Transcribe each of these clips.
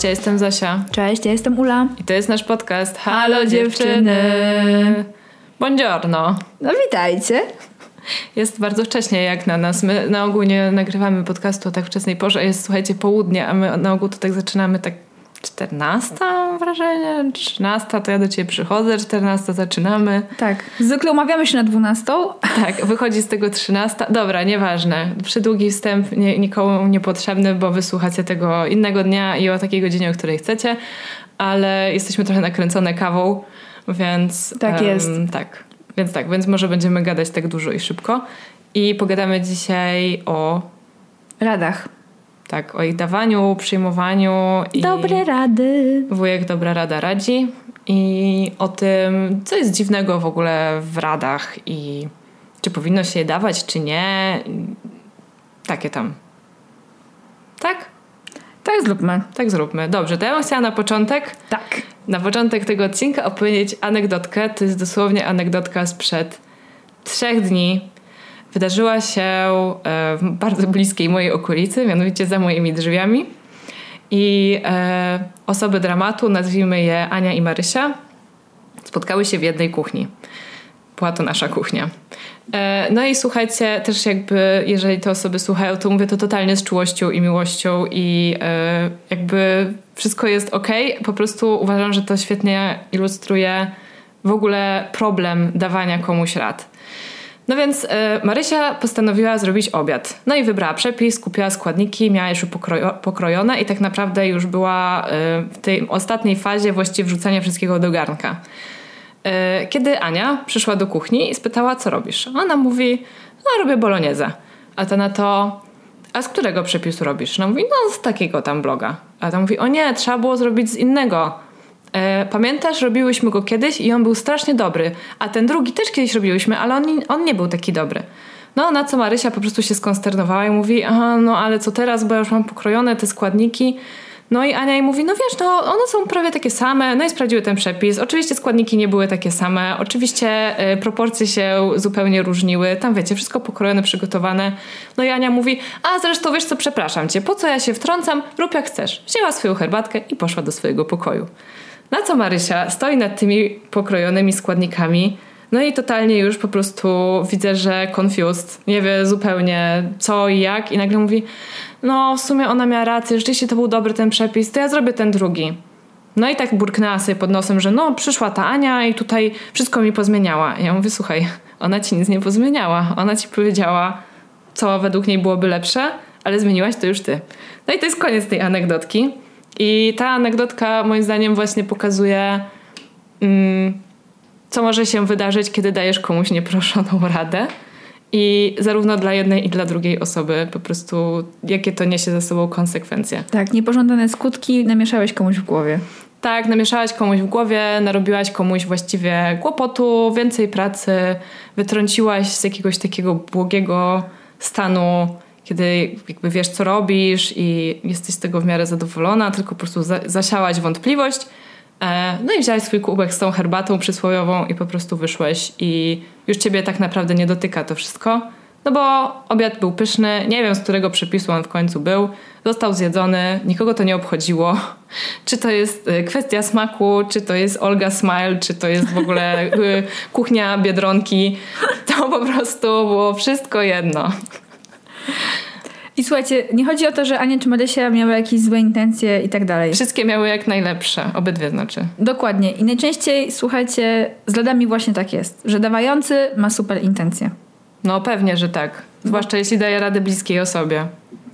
Cześć, ja jestem Zosia. Cześć, ja jestem Ula. I to jest nasz podcast Halo Dziewczyny! Buongiorno! No witajcie. Jest bardzo wcześnie jak na nas. My na ogół nie nagrywamy podcastu o tak wczesnej porze. Jest, słuchajcie, południe, a my na ogół to tak zaczynamy tak 14 mam wrażenie, 13 to ja do Ciebie przychodzę, 14 zaczynamy. Tak, zwykle umawiamy się na 12. Tak, wychodzi z tego 13. Dobra, nieważne. Przydługi wstęp nie, nikomu niepotrzebny, bo wysłuchacie tego innego dnia i o takiej godzinie, o której chcecie, ale jesteśmy trochę nakręcone kawą, więc... Tak jest. tak, więc tak, więc może będziemy gadać tak dużo i szybko. I pogadamy dzisiaj o... Radach. Tak, o ich dawaniu, przyjmowaniu. I Dobre rady. Wujek Dobra Rada radzi. I o tym, co jest dziwnego w ogóle w radach i czy powinno się je dawać, czy nie. Takie tam. Tak? Tak zróbmy. Tak zróbmy. Dobrze, to ja bym chciała na początek, Tak. na początek tego odcinka opowiedzieć anegdotkę. To jest dosłownie anegdotka sprzed trzech dni. Wydarzyła się e, w bardzo bliskiej mojej okolicy, mianowicie za moimi drzwiami. I e, osoby dramatu, nazwijmy je Ania i Marysia, spotkały się w jednej kuchni. Była to nasza kuchnia. E, no i słuchajcie, też jakby, jeżeli te osoby słuchają, to mówię to totalnie z czułością i miłością i jakby wszystko jest ok. Po prostu uważam, że to świetnie ilustruje w ogóle problem dawania komuś rad. No więc y, Marysia postanowiła zrobić obiad. No i wybrała przepis, kupiła składniki, miała już pokrojo- pokrojone i tak naprawdę już była y, w tej ostatniej fazie właściwie wrzucania wszystkiego do garnka. Y, kiedy Ania przyszła do kuchni i spytała, co robisz? Ona mówi, no robię bolognese. A ta na to, a z którego przepisu robisz? No mówi, no z takiego tam bloga. A ta mówi, o nie, trzeba było zrobić z innego. E, pamiętasz, robiłyśmy go kiedyś i on był strasznie dobry, a ten drugi też kiedyś robiłyśmy, ale on, on nie był taki dobry. No, na co Marysia po prostu się skonsternowała i mówi, aha, no ale co teraz, bo ja już mam pokrojone te składniki. No i Ania jej mówi, no wiesz, no one są prawie takie same, no i sprawdziły ten przepis. Oczywiście składniki nie były takie same, oczywiście y, proporcje się zupełnie różniły, tam wiecie, wszystko pokrojone, przygotowane. No i Ania mówi, a zresztą wiesz co, przepraszam cię, po co ja się wtrącam, rób jak chcesz. Wzięła swoją herbatkę i poszła do swojego pokoju. Na co Marysia stoi nad tymi pokrojonymi składnikami, no i totalnie już po prostu widzę, że confused, nie wie zupełnie co i jak i nagle mówi, no w sumie ona miała rację, rzeczywiście to był dobry ten przepis, to ja zrobię ten drugi. No i tak burknęła sobie pod nosem, że no przyszła ta Ania i tutaj wszystko mi pozmieniała. Ja mówię, słuchaj, ona ci nic nie pozmieniała. Ona ci powiedziała, co według niej byłoby lepsze, ale zmieniłaś to już ty. No i to jest koniec tej anegdotki. I ta anegdotka moim zdaniem właśnie pokazuje, mm, co może się wydarzyć, kiedy dajesz komuś nieproszoną radę. I zarówno dla jednej i dla drugiej osoby po prostu jakie to niesie ze sobą konsekwencje. Tak, niepożądane skutki namieszałeś komuś w głowie. Tak, namieszałaś komuś w głowie, narobiłaś komuś właściwie kłopotu, więcej pracy, wytrąciłaś z jakiegoś takiego błogiego stanu, kiedy jakby wiesz, co robisz i jesteś z tego w miarę zadowolona, tylko po prostu za zasiałaś wątpliwość. E, no i wziąłeś swój kubek z tą herbatą przysłowiową i po prostu wyszłeś i już ciebie tak naprawdę nie dotyka to wszystko. No bo obiad był pyszny, nie wiem z którego przepisu on w końcu był, został zjedzony, nikogo to nie obchodziło. Czy to jest y, kwestia smaku, czy to jest Olga Smile, czy to jest w ogóle y, kuchnia Biedronki, to po prostu było wszystko jedno. I słuchajcie, nie chodzi o to, że Ania czy Marysia miały jakieś złe intencje i tak dalej. Wszystkie miały jak najlepsze, obydwie znaczy. Dokładnie. I najczęściej, słuchajcie, z radami właśnie tak jest, że dawający ma super intencje. No pewnie, że tak. Zwłaszcza jeśli daje radę bliskiej osobie.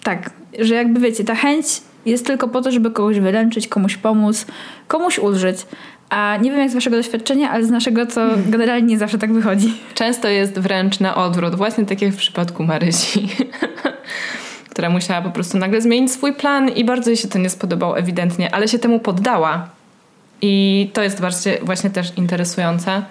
Tak, że jakby wiecie, ta chęć jest tylko po to, żeby kogoś wyręczyć, komuś pomóc, komuś ulżyć. A nie wiem jak z waszego doświadczenia, ale z naszego to generalnie nie zawsze tak wychodzi. Często jest wręcz na odwrót, właśnie tak jak w przypadku Marysi, która musiała po prostu nagle zmienić swój plan i bardzo jej się to nie spodobało ewidentnie, ale się temu poddała. I to jest właśnie, właśnie też interesujące.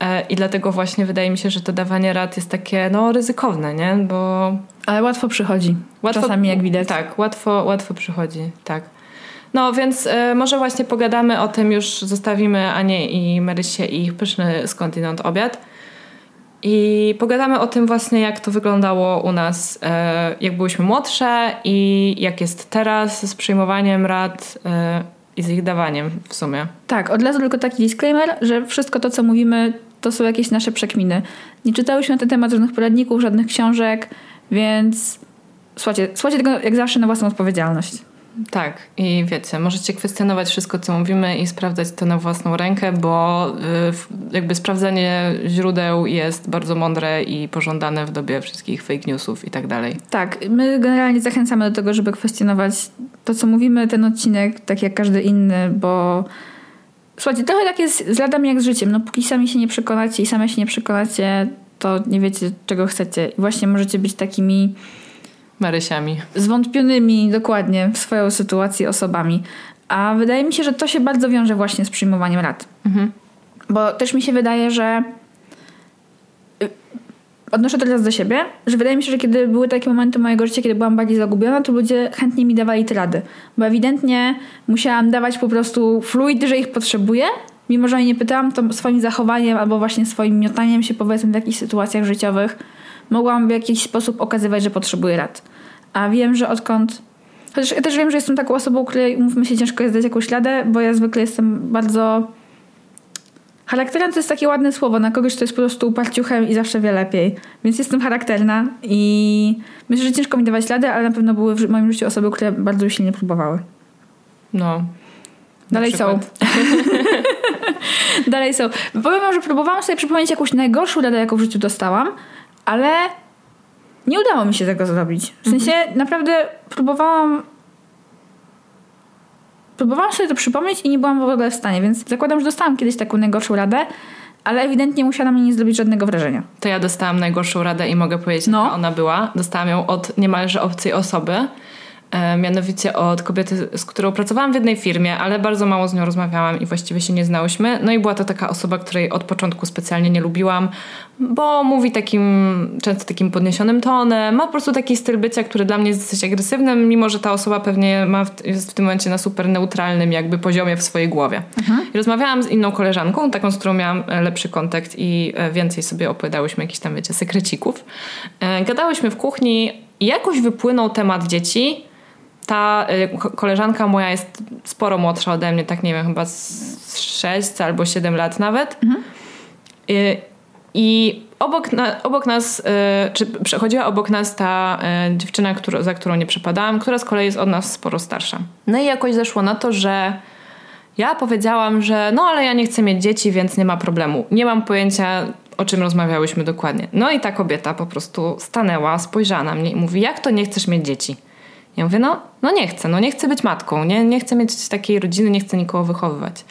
E, I dlatego właśnie wydaje mi się, że to dawanie rad jest takie no ryzykowne, nie? Bo Ale łatwo przychodzi. Łatwo, Czasami jak widać. Tak, łatwo, łatwo przychodzi, tak. No więc e, może właśnie pogadamy o tym, już zostawimy Anię i Marysię i ich pyszny skądinąd obiad. I pogadamy o tym właśnie, jak to wyglądało u nas, e, jak byłyśmy młodsze i jak jest teraz z przyjmowaniem rad e, i z ich dawaniem w sumie. Tak, od razu tylko taki disclaimer, że wszystko to, co mówimy, to są jakieś nasze przekminy. Nie czytałyśmy na ten temat żadnych poradników, żadnych książek, więc słuchajcie, słuchajcie tego jak zawsze na własną odpowiedzialność. Tak, i wiecie, możecie kwestionować wszystko, co mówimy i sprawdzać to na własną rękę, bo y, jakby sprawdzanie źródeł jest bardzo mądre i pożądane w dobie wszystkich fake newsów i tak dalej. Tak, my generalnie zachęcamy do tego, żeby kwestionować to, co mówimy, ten odcinek, tak jak każdy inny, bo słuchajcie, trochę tak jest z ladami jak z życiem. No póki sami się nie przekonacie i same się nie przekonacie, to nie wiecie, czego chcecie. I właśnie możecie być takimi Marysiami. zwątpionymi dokładnie w swoją sytuację osobami. A wydaje mi się, że to się bardzo wiąże właśnie z przyjmowaniem rad. Mhm. Bo też mi się wydaje, że y, odnoszę to teraz do siebie, że wydaje mi się, że kiedy były takie momenty mojego życia, kiedy byłam bardziej zagubiona, to ludzie chętnie mi dawali te rady. Bo ewidentnie musiałam dawać po prostu fluid, że ich potrzebuję, mimo że nie pytałam, to swoim zachowaniem albo właśnie swoim miotaniem się powiedzmy w jakichś sytuacjach życiowych mogłam w jakiś sposób okazywać, że potrzebuję rad. A wiem, że odkąd Chociaż ja też wiem, że jestem taką osobą, której, umówmy się, ciężko jest dać jakąś radę, bo ja zwykle jestem bardzo... Charakterem to jest takie ładne słowo. Na kogoś to jest po prostu uparciuchem i zawsze wie lepiej. Więc jestem charakterna i myślę, że ciężko mi dawać radę, ale na pewno były w moim życiu osoby, które bardzo usilnie próbowały. No. Dalej są. Dalej są. Powiem wam, że próbowałam sobie przypomnieć jakąś najgorszą radę, jaką w życiu dostałam, ale nie udało mi się tego zrobić. W sensie naprawdę próbowałam. Próbowałam sobie to przypomnieć i nie byłam w ogóle w stanie, więc zakładam, że dostałam kiedyś taką najgorszą radę, ale ewidentnie musiała na mnie nie zrobić żadnego wrażenia. To ja dostałam najgorszą radę i mogę powiedzieć, No. jaka ona była. Dostałam ją od niemalże obcej osoby. E, mianowicie od kobiety, z którą pracowałam w jednej firmie, ale bardzo mało z nią rozmawiałam i właściwie się nie znałyśmy. No i była to taka osoba, której od początku specjalnie nie lubiłam, bo mówi takim, często takim podniesionym tonem. Ma po prostu taki styl bycia, który dla mnie jest dosyć agresywny, mimo że ta osoba pewnie ma w, jest w tym momencie na super neutralnym jakby poziomie w swojej głowie. I rozmawiałam z inną koleżanką, taką, z którą miałam e, lepszy kontakt i e, więcej sobie opowiadałyśmy jakichś tam, wiecie, sekrecików. Gadałyśmy w kuchni i jakoś wypłynął temat dzieci. Ta ko- koleżanka moja jest sporo młodsza ode mnie, tak nie wiem, chyba z 6 albo 7 lat nawet. Y, I obok, na, obok nas, y, czy przechodziła obok nas ta y, dziewczyna, którą, za którą nie przepadałam, która z kolei jest od nas sporo starsza. No i jakoś zeszło na to, że ja powiedziałam, że no ale ja nie chcę mieć dzieci, więc nie ma problemu. Nie mam pojęcia, o czym rozmawiałyśmy dokładnie. No i ta kobieta po prostu stanęła, spojrzała na mnie i mówi, jak to nie chcesz mieć dzieci? Ja mówię, no, no nie chcę, no nie chcę być matką, nie, nie chcę mieć takiej rodziny, nie chcę nikogo wychowywać.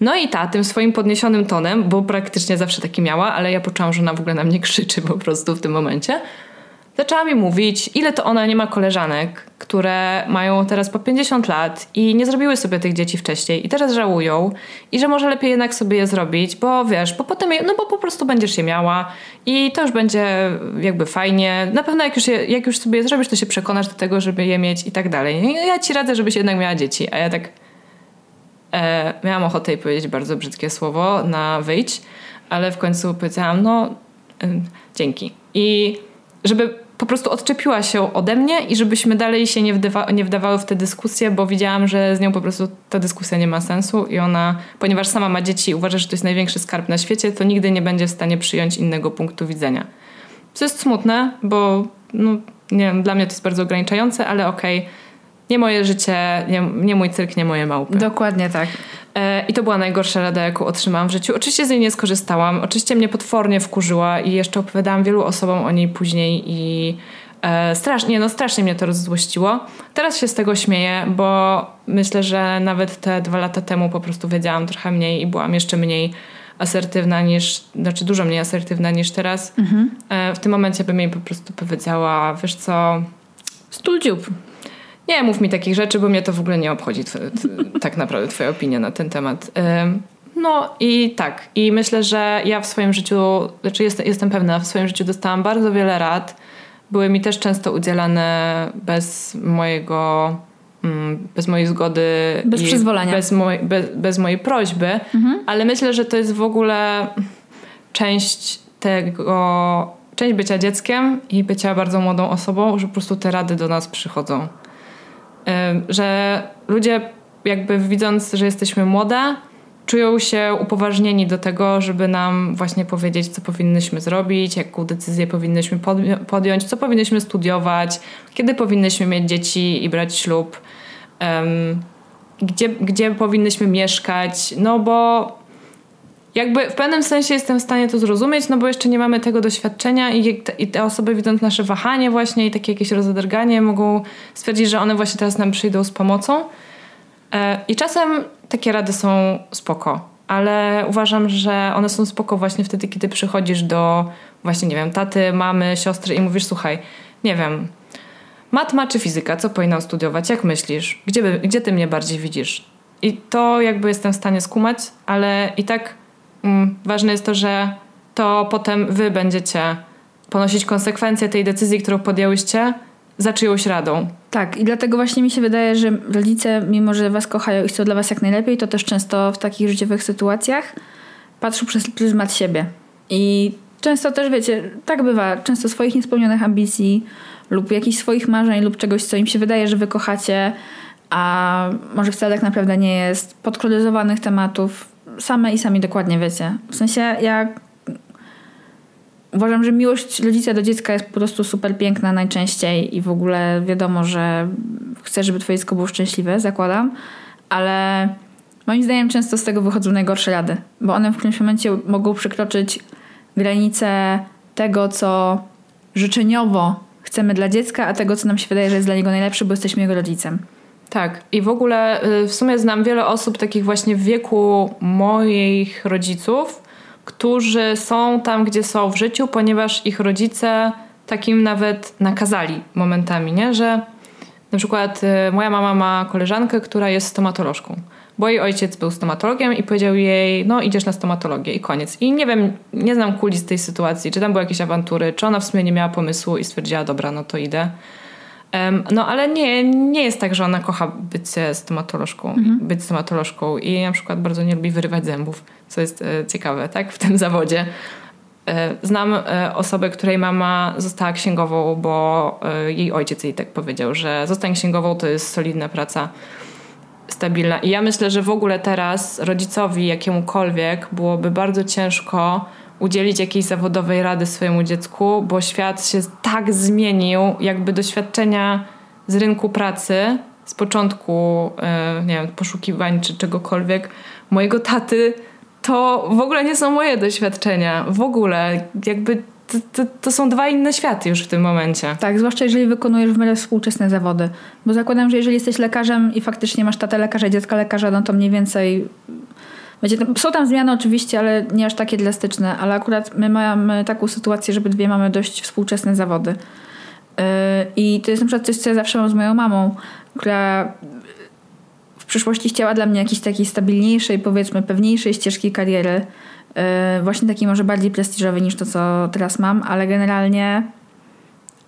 No i ta, tym swoim podniesionym tonem, bo praktycznie zawsze taki miała, ale ja poczułam, że ona w ogóle na mnie krzyczy po prostu w tym momencie, zaczęła mi mówić, ile to ona nie ma koleżanek, które mają teraz po 50 lat i nie zrobiły sobie tych dzieci wcześniej i teraz żałują i że może lepiej jednak sobie je zrobić, bo wiesz, bo potem, je, no bo po prostu będziesz je miała i to już będzie jakby fajnie. Na pewno jak już, je, jak już sobie je zrobisz, to się przekonasz do tego, żeby je mieć i tak dalej. I Ja ci radzę, żebyś jednak miała dzieci, a ja tak e, miałam ochotę jej powiedzieć bardzo brzydkie słowo na wyjść, ale w końcu powiedziałam, no ym, dzięki. I żeby po prostu odczepiła się ode mnie i żebyśmy dalej się nie, wdywa, nie wdawały w tę dyskusję, bo widziałam, że z nią po prostu ta dyskusja nie ma sensu i ona, ponieważ sama ma dzieci i uważa, że to jest największy skarb na świecie, to nigdy nie będzie w stanie przyjąć innego punktu widzenia. Co jest smutne, bo no, nie wiem, dla mnie to jest bardzo ograniczające, ale okej, nie moje życie, nie, nie mój cyrk, nie moje małpy. Dokładnie tak. E, I to była najgorsza rada, jaką otrzymałam w życiu. Oczywiście z niej nie skorzystałam. Oczywiście mnie potwornie wkurzyła i jeszcze opowiadałam wielu osobom o niej później i E, strasznie, no strasznie mnie to rozzłościło. Teraz się z tego śmieję, bo myślę, że nawet te dwa lata temu po prostu wiedziałam trochę mniej i byłam jeszcze mniej asertywna niż, znaczy dużo mniej asertywna niż teraz. Mhm. E, w tym momencie bym jej po prostu powiedziała, wiesz co... Stul dziób. Nie mów mi takich rzeczy, bo mnie to w ogóle nie obchodzi tak naprawdę twoja opinia na ten temat. No i tak. I myślę, że ja w swoim życiu, znaczy jestem, jestem pewna, w swoim życiu dostałam bardzo wiele rad. Były mi też często udzielane bez mojego mm, bez mojej zgody. Bez przyzwolenia. Bez, moj, bez, bez mojej prośby. Mhm. Ale myślę, że to jest w ogóle część tego, część bycia dzieckiem i bycia bardzo młodą osobą, że po prostu te rady do nas przychodzą. Że ludzie jakby widząc, że jesteśmy młode, czują się upoważnieni do tego, żeby nam właśnie powiedzieć, co powinnyśmy zrobić, jaką decyzję powinnyśmy podjąć, co powinnyśmy studiować, kiedy powinnyśmy mieć dzieci i brać ślub, um, gdzie, gdzie powinnyśmy mieszkać, no bo jakby w pewnym sensie jestem w stanie to zrozumieć, no bo jeszcze nie mamy tego doświadczenia i i te osoby widząc nasze wahanie właśnie i takie jakieś rozedrganie mogą stwierdzić, że one właśnie teraz nam przyjdą z pomocą. E, I czasem takie rady są spoko, ale uważam, że one są spoko właśnie wtedy, kiedy przychodzisz do właśnie, nie wiem, taty, mamy, siostry i mówisz, słuchaj, nie wiem, matma czy fizyka, co powinnam studiować, jak myślisz? Gdzie, gdzie ty mnie bardziej widzisz? I to jakby jestem w stanie skumać, ale i tak ważne jest to, że to potem wy będziecie ponosić konsekwencje tej decyzji, którą podjęłyście, za czyjąś radą. Tak, i dlatego właśnie mi się wydaje, że rodzice, mimo że was kochają i chcą dla was jak najlepiej, to też często w takich życiowych sytuacjach patrzą przez pryzmat siebie. I często też, wiecie, tak bywa, często swoich niespełnionych ambicji lub jakichś swoich marzeń lub czegoś, co im się wydaje, że wy kochacie, a może wcale tak naprawdę nie jest, podkoloryzowanych tematów, same i sami dokładnie wiecie. W sensie, jak uważam, że miłość rodzica do dziecka jest po prostu super piękna najczęściej i w ogóle wiadomo, że chcę, żeby twoje dziecko było szczęśliwe, zakładam, ale moim zdaniem często z tego wychodzą najgorsze rady, bo one w którymś momencie mogą przekroczyć granice tego, co życzeniowo chcemy dla dziecka, a tego, co nam się wydaje, że jest dla niego najlepsze, bo jesteśmy jego rodzicem. Tak. I w ogóle y, w sumie znam wiele osób takich właśnie w wieku moich rodziców, którzy są tam, gdzie są w życiu, ponieważ ich rodzice takim nawet nakazali momentami, nie? Że na przykład y, moja mama ma koleżankę, która jest stomatolożką, bo jej ojciec był stomatologiem i powiedział jej, no idziesz na stomatologię i koniec. I nie wiem, nie znam kulis tej sytuacji, czy tam były jakieś awantury, czy ona w sumie nie miała pomysłu i stwierdziła, dobra, no to idę. No ale nie, nie jest tak, że ona kocha być stomatolożką, mhm. być stomatolożką i na przykład bardzo nie lubi wyrywać zębów co jest e, ciekawe, tak, w tym zawodzie. E, znam e, osobę, której mama została księgową, bo jej ojciec jej tak powiedział, że zostań księgową to jest solidna praca, stabilna. I ja myślę, że w ogóle teraz rodzicowi jakiemukolwiek byłoby bardzo ciężko udzielić jakiejś zawodowej rady swojemu dziecku, bo świat się tak zmienił, jakby doświadczenia z rynku pracy z początku, nie wiem, poszukiwań czy czegokolwiek, mojego taty to w ogóle nie są moje doświadczenia. W ogóle. Jakby to, to, to, są dwa inne światy już w tym momencie. Tak, zwłaszcza jeżeli wykonujesz w miarę współczesne zawody. Bo zakładam, że jeżeli jesteś lekarzem i faktycznie masz tatę lekarza i dziecka lekarza, no to mniej więcej... Będzie tam, są tam zmiany oczywiście, ale nie aż takie drastyczne. Ale akurat my mamy taką sytuację, żeby dwie mamy dość współczesne zawody. Yy, I to jest na przykład coś, co ja zawsze mam z moją mamą, która przyszłości chciała dla mnie jakiejś takiej stabilniejszej, powiedzmy pewniejszej ścieżki kariery. Yy, właśnie takiej może bardziej prestiżowej niż to, co teraz mam, ale generalnie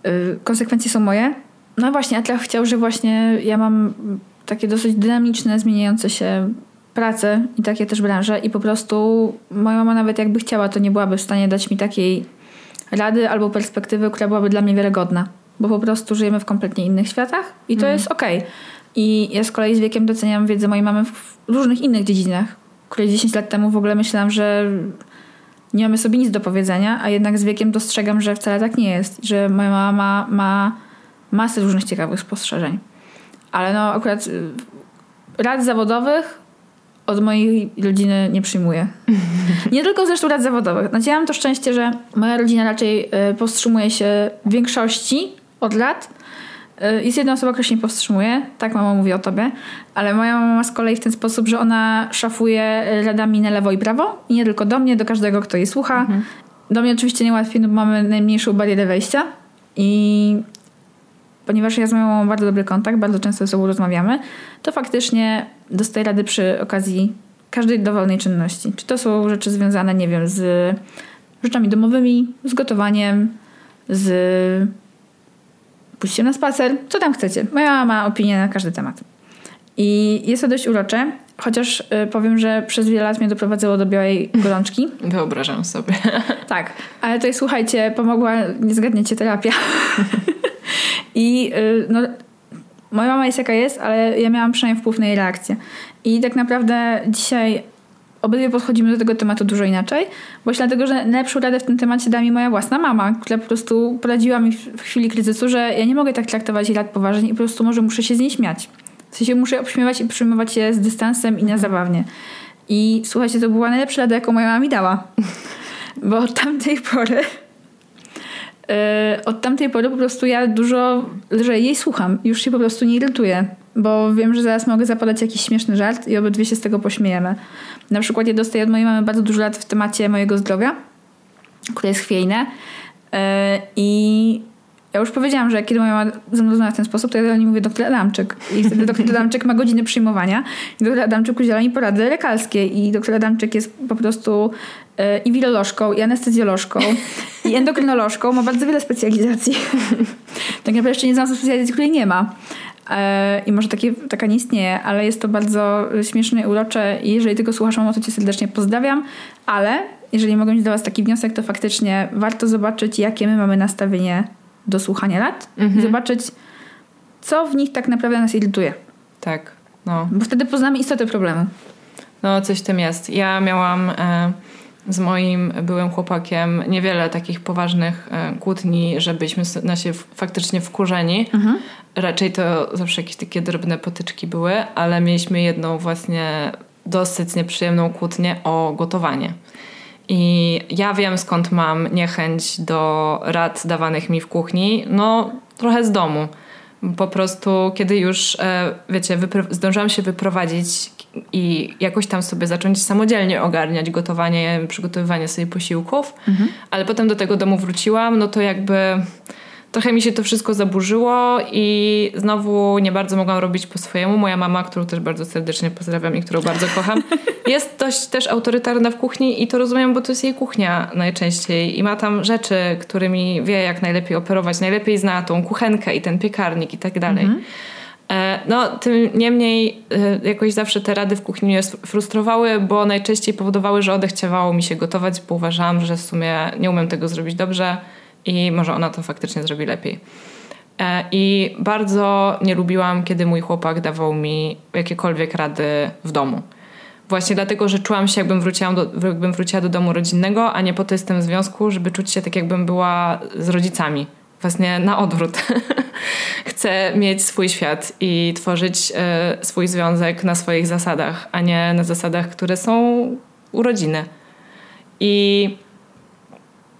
yy, konsekwencje są moje. No właśnie, Atlach chciał, że właśnie ja mam takie dosyć dynamiczne, zmieniające się prace i takie też branże i po prostu moja mama nawet jakby chciała, to nie byłaby w stanie dać mi takiej rady albo perspektywy, która byłaby dla mnie wiarygodna. Bo po prostu żyjemy w kompletnie innych światach i to mm. jest okej. Okay. I ja z kolei z wiekiem doceniam wiedzę mojej mamy w różnych innych dziedzinach, które 10 lat temu w ogóle myślałam, że nie mamy sobie nic do powiedzenia, a jednak z wiekiem dostrzegam, że wcale tak nie jest. Że moja mama ma masę różnych ciekawych spostrzeżeń. Ale no akurat y, rad zawodowych od mojej rodziny nie przyjmuję. Nie tylko zresztą rad zawodowych. Znaczy ja mam to szczęście, że moja rodzina raczej y, powstrzymuje się w większości od lat. Y, Jest jedna osoba, która się nie powstrzymuje, tak mama mówi o tobie, ale moja mama z kolei w ten sposób, że ona szafuje radami na lewo i prawo i nie tylko do mnie, do każdego, kto jej słucha. Do mnie oczywiście niełatwiej, no bo mamy najmniejszą barierę wejścia i ponieważ ja z moją mam bardzo dobry kontakt, bardzo często ze sobą rozmawiamy, to faktycznie dostaję rady przy okazji każdej dowolnej czynności. Czy to są rzeczy związane, nie wiem, z rzeczami domowymi, z gotowaniem, z pójściem na spacer, co tam chcecie. Moja mama ma opinię na każdy temat. I jest to dość urocze, chociaż y, powiem, że przez wiele lat mnie doprowadzało do białej gorączki. Wyobrażam sobie. Tak, ale tutaj słuchajcie, pomogła, nie zgadniecie, terapia. I y, no, moja mama jest jaka jest, ale ja miałam przynajmniej wpływ na jej reakcję. I tak naprawdę dzisiaj obydwie podchodzimy do tego tematu dużo inaczej, właśnie dlatego, że najlepszą radę w tym temacie da mi moja własna mama, która po prostu poradziła mi w chwili kryzysu, że ja nie mogę tak traktować jej rad poważnie i po prostu może muszę się z niej śmiać. W sensie muszę obśmiewać i przyjmować je z dystansem i na zabawnie. I słuchajcie, to była najlepsza rada, jaką moja mama mi dała. Bo od tamtej pory od tamtej pory po prostu ja dużo lżej jej słucham. Już się po prostu nie irytuję, bo wiem, że zaraz mogę zapadać jakiś śmieszny żart i obydwie się z tego pośmiejemy. Na przykład ja dostaję od mojej mamy bardzo dużo lat w temacie mojego zdrowia, które jest chwiejne yy, i ja już powiedziałam, że kiedy moja mama ze mną rozmawia w ten sposób, to ja do niej mówię doktor Adamczyk. I wtedy doktor Adamczyk ma godziny przyjmowania i doktor Adamczyk udziela mi porady lekarskie i doktor Adamczyk jest po prostu e, i wirolożką, i anestezjolożką, i endokrynolożką. Ma bardzo wiele specjalizacji. tak naprawdę jeszcze nie znam specjalizacji, której nie ma. E, I może takie, taka nie istnieje, ale jest to bardzo śmieszne i urocze i jeżeli tylko słuchasz mamo, to cię serdecznie pozdrawiam, ale jeżeli mogę mieć dla was taki wniosek, to faktycznie warto zobaczyć, jakie my mamy nastawienie do słuchania lat i zobaczyć, co w nich tak naprawdę nas irytuje. Tak, no. Bo wtedy poznamy istotę problemu. No, coś w tym jest. Ja miałam e, z moim byłym chłopakiem niewiele takich poważnych e, kłótni, żebyśmy s- na się w- faktycznie wkurzeni. Raczej to zawsze jakieś takie drobne potyczki były, ale mieliśmy jedną właśnie dosyć nieprzyjemną kłótnię o gotowanie. I ja wiem skąd mam niechęć do rad dawanych mi w kuchni. No, trochę z domu. Po prostu, kiedy już, e, wiecie, zdążyłam się wyprowadzić i jakoś tam sobie zacząć samodzielnie ogarniać gotowanie, przygotowywanie sobie posiłków, ale potem do tego domu wróciłam, no to jakby trochę mi się to wszystko zaburzyło i znowu nie bardzo mogłam robić po swojemu. Moja mama, którą też bardzo serdecznie pozdrawiam i którą bardzo kocham, jest dość też autorytarna w kuchni i to rozumiem, bo to jest jej kuchnia najczęściej i ma tam rzeczy, którymi wie jak najlepiej operować, najlepiej zna tą kuchenkę i ten piekarnik i tak dalej. E, No, tym niemniej e, jakoś zawsze te rady w kuchni mnie frustrowały, bo najczęściej powodowały, że odechciewało mi się gotować, bo uważałam, że w sumie nie umiem tego zrobić dobrze i może ona to faktycznie zrobi lepiej. E, I bardzo nie lubiłam, kiedy mój chłopak dawał mi jakiekolwiek rady w domu. Właśnie dlatego, że czułam się, jakbym wróciła, do, jakbym wróciła do domu rodzinnego, a nie po to jestem w związku, żeby czuć się tak, jakbym była z rodzicami. Właśnie na odwrót. Chcę mieć swój świat i tworzyć e, swój związek na swoich zasadach, a nie na zasadach, które są urodziny. I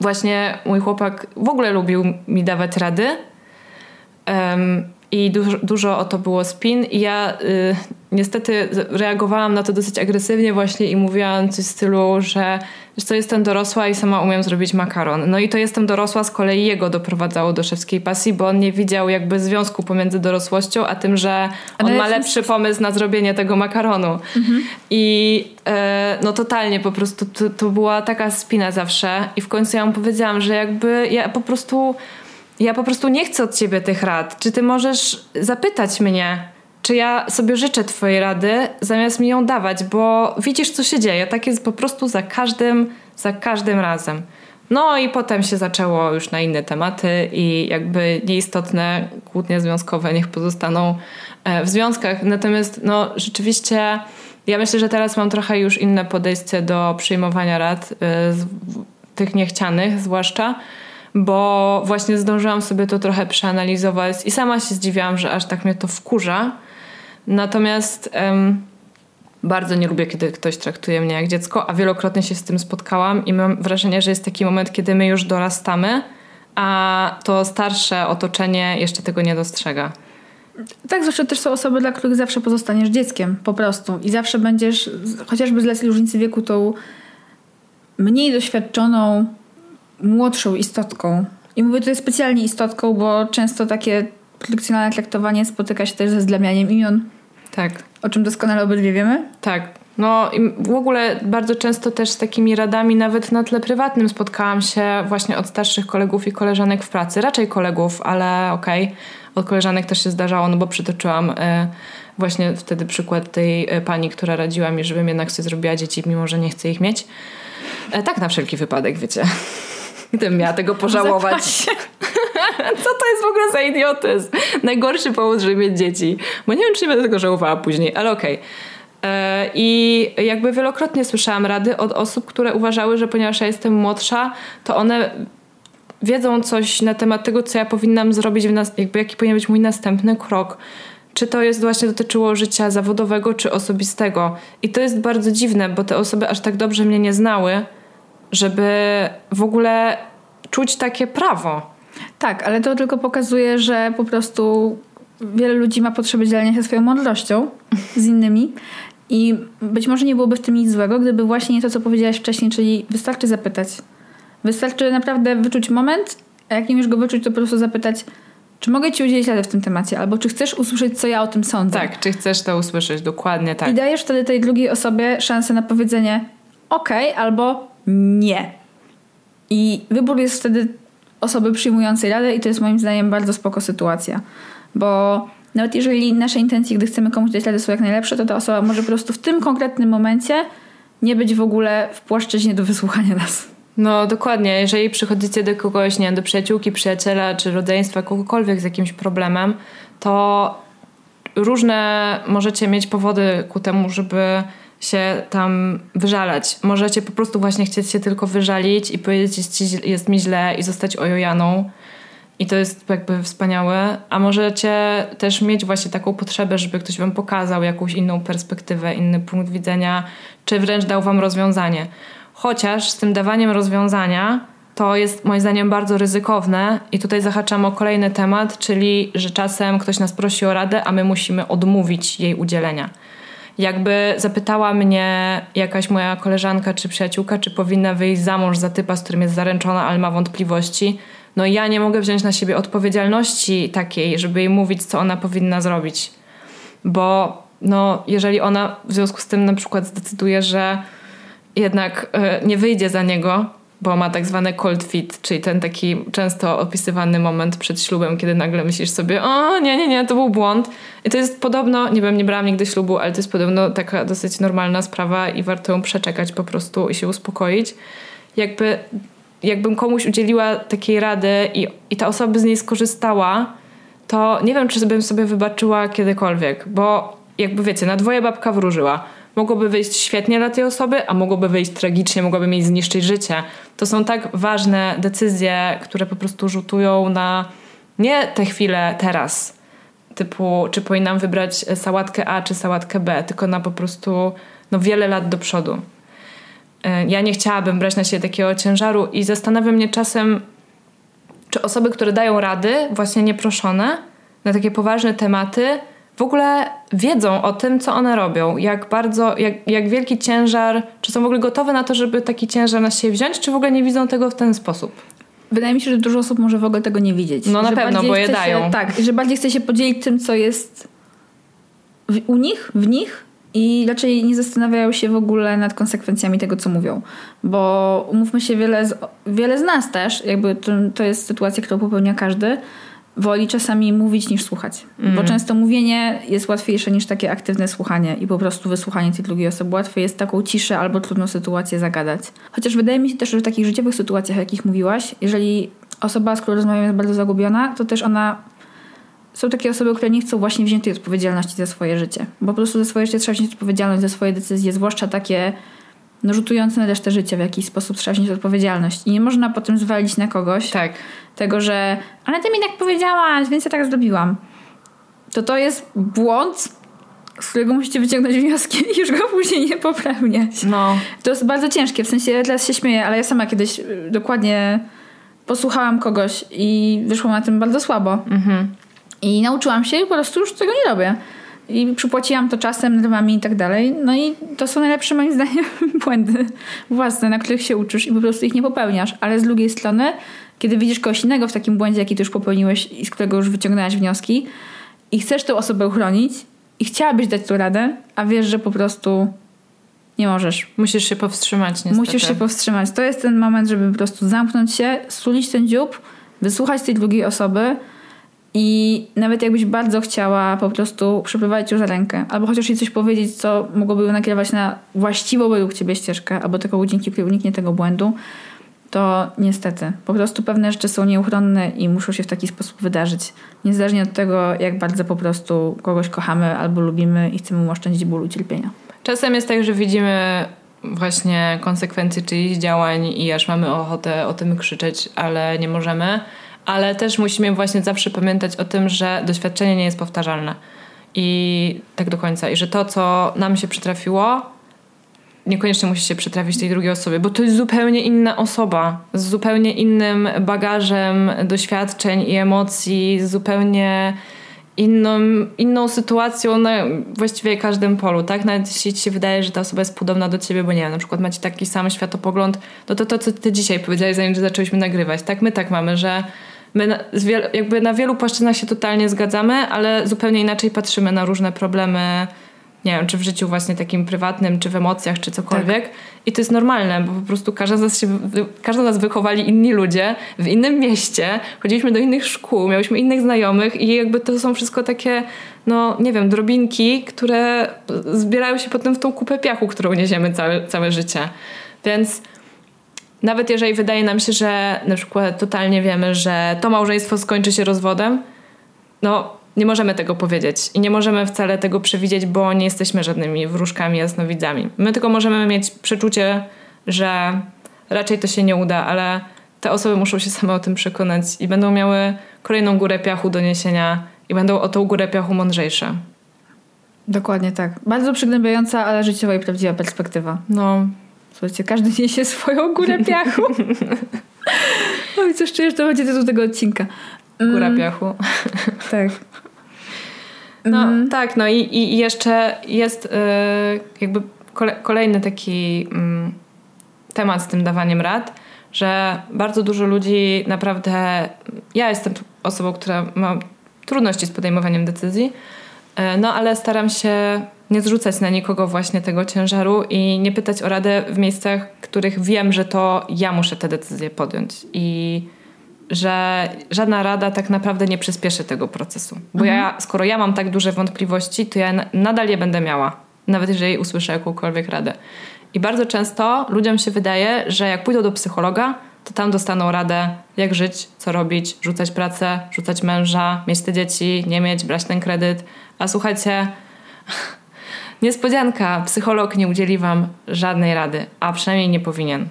właśnie mój chłopak w ogóle lubił mi dawać rady. Em, I dużo, dużo o to było spin. I ja y, niestety reagowałam na to dosyć agresywnie właśnie i mówiłam coś w stylu, że wiesz co, jestem dorosła i sama umiem zrobić makaron. No i to jestem dorosła z kolei jego doprowadzało do szewskiej pasji, bo on nie widział jakby związku pomiędzy dorosłością, a tym, że on Ale ma lepszy pomysł na zrobienie tego makaronu. I e, no totalnie po prostu to, to była taka spina zawsze i w końcu ja mu powiedziałam, że jakby ja po prostu ja po prostu nie chcę od ciebie tych rad. Czy ty możesz zapytać mnie, czy ja sobie życzę twojej rady, zamiast mi ją dawać, bo widzisz, co się dzieje. Tak jest po prostu za każdym, za każdym razem. No i potem się zaczęło już na inne tematy i jakby nieistotne kłótnie związkowe niech pozostaną e, w związkach. Natomiast no rzeczywiście ja myślę, że teraz mam trochę już inne podejście do przyjmowania rad, e, tych niechcianych zwłaszcza, bo właśnie zdążyłam sobie to trochę przeanalizować i sama się zdziwiłam, że aż tak mnie to wkurza. Natomiast em, bardzo nie lubię, kiedy ktoś traktuje mnie jak dziecko, a wielokrotnie się z tym spotkałam i mam wrażenie, że jest taki moment, kiedy my już dorastamy, a to starsze otoczenie jeszcze tego nie dostrzega. Tak, zwłaszcza też są osoby, dla których zawsze pozostaniesz dzieckiem, po prostu. I zawsze będziesz, chociażby z racji różnicy wieku, tą mniej doświadczoną, młodszą istotką. I mówię tutaj specjalnie istotką, bo często takie produkcjonalne traktowanie spotyka się też ze zdlamianiem imion. Tak. O czym doskonale obydwie wiemy. Tak. No i w ogóle bardzo często też z takimi radami nawet na tle prywatnym spotkałam się właśnie od starszych kolegów i koleżanek w pracy. Raczej kolegów, ale okej. Okay. Od koleżanek też się zdarzało, no bo przytoczyłam y, właśnie wtedy przykład tej y, pani, która radziła mi, żebym jednak sobie zrobiła dzieci, mimo że nie chcę ich mieć. E, tak na wszelki wypadek, wiecie. Gdybym miała tego pożałować. Co to jest w ogóle za idiotyzm? Najgorszy powód, żeby mieć dzieci. Bo nie wiem, czy nie będę tego żałowała później, ale okej. Okay. E, I jakby wielokrotnie słyszałam rady od osób, które uważały, że ponieważ ja jestem młodsza, to one wiedzą coś na temat tego, co ja powinnam zrobić, jakby jaki powinien być mój następny krok. Czy to jest właśnie dotyczyło życia zawodowego, czy osobistego. I to jest bardzo dziwne, bo te osoby aż tak dobrze mnie nie znały, żeby w ogóle czuć takie prawo. Tak, ale to tylko pokazuje, że po prostu wiele ludzi ma potrzebę dzielenia się swoją mądrością z innymi. I być może nie byłoby w tym nic złego, gdyby właśnie nie to, co powiedziałaś wcześniej, czyli wystarczy zapytać. Wystarczy naprawdę wyczuć moment, a jak nie umiesz go wyczuć, to po prostu zapytać, czy mogę ci udzielić rady w tym temacie, albo czy chcesz usłyszeć, co ja o tym sądzę. Tak, czy chcesz to usłyszeć, dokładnie tak. I dajesz wtedy tej drugiej osobie szansę na powiedzenie okej okay, albo nie. I wybór jest wtedy osoby przyjmującej radę i to jest moim zdaniem bardzo spoko sytuacja. Bo nawet jeżeli nasze intencje, gdy chcemy komuś dać radę są jak najlepsze, to ta osoba może po prostu w tym konkretnym momencie nie być w ogóle w płaszczyźnie do wysłuchania nas. No dokładnie, jeżeli przychodzicie do kogoś, nie do przyjaciółki, przyjaciela czy rodzeństwa, kogokolwiek z jakimś problemem, to różne możecie mieć powody ku temu, żeby się tam wyżalać. Możecie po prostu właśnie chcieć się tylko wyżalić i powiedzieć jest, jest mi źle i zostać ojojaną. I to jest jakby wspaniałe. A możecie też mieć właśnie taką potrzebę, żeby ktoś wam pokazał jakąś inną perspektywę, inny punkt widzenia, czy wręcz dał wam rozwiązanie. Chociaż z tym dawaniem rozwiązania to jest moim zdaniem bardzo ryzykowne i tutaj zahaczam o kolejny temat, czyli że czasem ktoś nas prosi o radę, a my musimy odmówić jej udzielenia. Jakby zapytała mnie jakaś moja koleżanka czy przyjaciółka, czy powinna wyjść za mąż za typa, z którym jest zaręczona, ale ma wątpliwości, no ja nie mogę wziąć na siebie odpowiedzialności takiej, żeby jej mówić, co ona powinna zrobić. Bo no, jeżeli ona w związku z tym na przykład zdecyduje, że jednak y, nie wyjdzie za niego, bo ma tak zwany cold fit, czyli ten taki często opisywany moment przed ślubem, kiedy nagle myślisz sobie, o nie, nie, nie, to był błąd. I to jest podobno, nie wiem, nie brałam nigdy ślubu, ale to jest podobno taka dosyć normalna sprawa i warto ją przeczekać po prostu i się uspokoić. Jakby, jakbym komuś udzieliła takiej rady i, i ta osoba by z niej skorzystała, to nie wiem, czy bym sobie wybaczyła kiedykolwiek, bo jakby wiecie, na dwoje babka wróżyła mogłoby wyjść świetnie dla tej osoby, a mogłoby wyjść tragicznie, mogłoby jej zniszczyć życie. To są tak ważne decyzje, które po prostu rzutują na nie te chwile teraz, typu czy powinnam wybrać sałatkę A czy sałatkę B, tylko na po prostu no, wiele lat do przodu. E, ja nie chciałabym brać na siebie takiego ciężaru i zastanawiam mnie czasem, czy osoby, które dają rady, właśnie nieproszone, na takie poważne tematy, w ogóle wiedzą o tym, co one robią, jak bardzo, jak, jak wielki ciężar, czy są w ogóle gotowe na to, żeby taki ciężar na siebie wziąć, czy w ogóle nie widzą tego w ten sposób. Wydaje mi się, że dużo osób może w ogóle tego nie widzieć. No na pewno, bo je dają. Się, tak, że bardziej chce się podzielić tym, co jest w, u nich, w nich i raczej nie zastanawiają się w ogóle nad konsekwencjami tego, co mówią. Bo umówmy się, wiele z, wiele z nas też, jakby to, to jest sytuacja, którą popełnia każdy, woli czasami mówić niż słuchać. Mm. Bo często mówienie jest łatwiejsze niż takie aktywne słuchanie i po prostu wysłuchanie tej drugiej osoby. Łatwiej jest taką ciszę albo trudną sytuację zagadać. Chociaż wydaje mi się też, że w takich życiowych sytuacjach, jakich mówiłaś, jeżeli osoba, z którą rozmawiam jest bardzo zagubiona, to też ona są takie osoby, które nie chcą właśnie wziąć tej odpowiedzialności za swoje życie. Bo po prostu za swoje życie trzeba wziąć odpowiedzialność za swoje decyzje, zwłaszcza takie no, rzutujące na resztę życia w jakiś sposób trzeba wziąć odpowiedzialność. I nie można potem zwalić na kogoś tak. tego, że ale ty mi tak powiedziałaś, więc ja tak zrobiłam. To to jest błąd, z którego musicie wyciągnąć wnioski i już go później nie popełniać. No. To jest bardzo ciężkie, w sensie ja teraz się śmieję, ale ja sama kiedyś y, dokładnie posłuchałam kogoś i wyszło na tym bardzo słabo. Mhm. I nauczyłam się i po prostu już tego nie robię. I przypłaciłam to czasem, nerwami i tak dalej. No i to są najlepsze moim zdaniem błędy własne, na których się uczysz i po prostu ich nie popełniasz. Ale z drugiej strony, kiedy widzisz kogoś innego w takim błędzie, jaki ty już popełniłeś i z którego już wyciągnęłaś wnioski i chcesz tę osobę uchronić i chciałabyś dać tu radę, a wiesz, że po prostu nie możesz. Musisz się powstrzymać niestety. Musisz się powstrzymać. To jest ten moment, żeby po prostu zamknąć się, stulić ten dziób, wysłuchać tej drugiej osoby i nawet jakbyś bardzo chciała po prostu przeprowadzić ją za rękę, albo chociaż jej coś powiedzieć, co mogłoby ją nakierować na właściwą według ciebie ścieżkę, albo taką dzięki której uniknie tego błędu, to niestety. Po prostu pewne rzeczy są nieuchronne i muszą się w taki sposób wydarzyć. Niezależnie od tego, jak bardzo po prostu kogoś kochamy albo lubimy i chcemy mu oszczędzić bólu cierpienia. Czasem jest tak, że widzimy właśnie konsekwencje czyichś działań i aż mamy ochotę o tym krzyczeć, ale nie możemy. Ale też musimy właśnie zawsze pamiętać o tym, że doświadczenie nie jest powtarzalne. I tak do końca. I że to, co nam się przytrafiło, niekoniecznie musi się przytrafić tej drugiej osobie, bo to jest zupełnie inna osoba, z zupełnie innym bagażem doświadczeń i emocji, z zupełnie inną, inną sytuacją na właściwie każdym polu, tak? Nawet jeśli ci się wydaje, że ta osoba jest podobna do ciebie, bo nie wiem, na przykład macie taki sam światopogląd, no to to, co ty dzisiaj powiedziałeś, zanim zaczęliśmy nagrywać, tak? My tak mamy, że my na, jakby na wielu płaszczyznach się totalnie zgadzamy, ale zupełnie inaczej patrzymy na różne problemy, nie wiem, czy w życiu właśnie takim prywatnym, czy w emocjach, czy cokolwiek. Tak. I to jest normalne, bo po prostu każda z nas się, każda z nas wychowali inni ludzie w innym mieście, chodziliśmy do innych szkół, miałyśmy innych znajomych i jakby to są wszystko takie, no nie wiem, drobinki, które zbierają się potem w tą kupę piachu, którą niesiemy całe, całe życie. Więc nawet jeżeli wydaje nam się, że na przykład totalnie wiemy, że to małżeństwo skończy się rozwodem, no nie możemy tego powiedzieć i nie możemy wcale tego przewidzieć, bo nie jesteśmy żadnymi wróżkami, jasnowidzami. My tylko możemy mieć przeczucie, że raczej to się nie uda, ale te osoby muszą się same o tym przekonać i będą miały kolejną górę piachu do niesienia i będą o tą górę piachu mądrzejsze. Dokładnie tak. Bardzo przygnębiająca, ale życiowa i prawdziwa perspektywa. No. Słuchajcie, każdy niesie swoją górę piachu. i coś czujesz, to będzie tytuł tego odcinka. Góra mm. piachu. tak. No mm. tak, no i, i jeszcze jest yy, jakby kole, kolejny taki yy, temat z tym dawaniem rad, że bardzo dużo ludzi naprawdę. Ja jestem osobą, która ma trudności z podejmowaniem decyzji, yy, no ale staram się nie zrzucać na nikogo właśnie tego ciężaru i nie pytać o radę w miejscach, w których wiem, że to ja muszę te decyzje podjąć. I że żadna rada tak naprawdę nie przyspieszy tego procesu. Bo mhm. ja, skoro ja mam tak duże wątpliwości, to ja nadal je będę miała, nawet jeżeli usłyszę jakąkolwiek radę. I bardzo często ludziom się wydaje, że jak pójdą do psychologa, to tam dostaną radę, jak żyć, co robić, rzucać pracę, rzucać męża, mieć te dzieci, nie mieć, brać ten kredyt. A słuchajcie, niespodzianka, psycholog nie udzieli wam żadnej rady, a przynajmniej nie powinien.